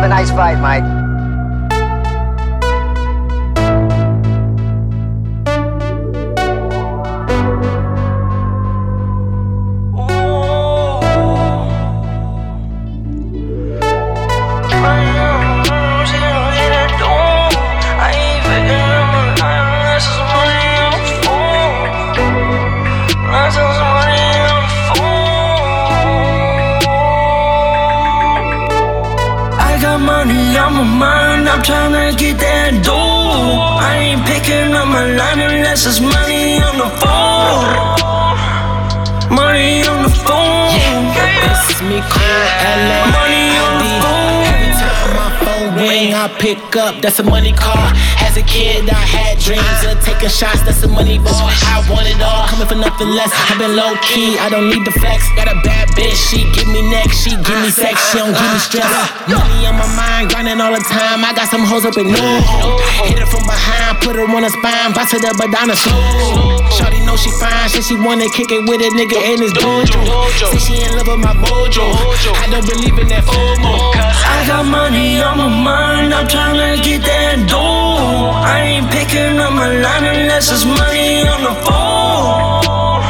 Have a nice fight, Mike. Money on my mind, I'm tryna get that dough. I ain't picking up my line unless it's money on the phone. I pick up. That's a money car. As a kid, I had dreams of taking shots. That's a money ball. I want it all, coming for nothing less. I've been low key, I don't need the flex. Got a bad bitch, she give me neck, she give me sex, she don't give me stress. Money on my mind, grinding all the time. I got some hoes up in New Hit her from behind, put her on her spine, bounce it up, but down slow. Shorty know she fine, said she wanna kick it with a nigga in his dojo. Say she in love with my mojo. I don't believe in that FOMO. Got money on my mind, I'm tryna get that dough. I ain't picking up my line unless it's money on the phone.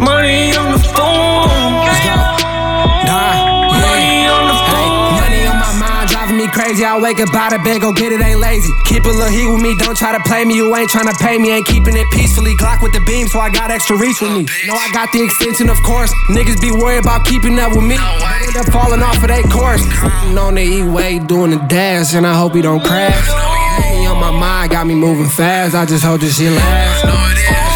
Money on the phone. Nah, money on the phone. Money on my mind, driving me crazy. I wake up out of bed, go get it, ain't lazy. Keep a little heat with me, don't try to play me. You ain't trying to pay me, ain't keeping it peacefully. Glock with the beam, so I got extra reach with me. Oh, know I got the extension, of course. Niggas be worried about keeping up with me. End up falling off of that course. Sitting on the E-way, doing the dash, and I hope he don't crash. Money on my mind, got me moving fast. I just hope this shit lasts.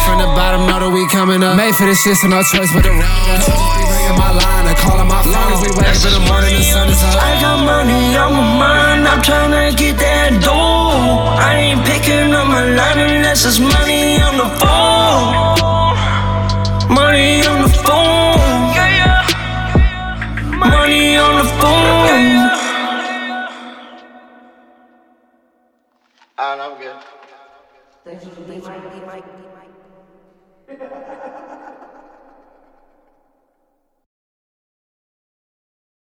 From the bottom, know that we coming up. Made for this shit, so no choice but to run. Be ringing my line, and calling my phone. We wake up in the morning, the sun is up. I got money on my mind, I'm tryna get that dough. I ain't picking up my line unless it's money on the phone. Good. They might, they might, they might.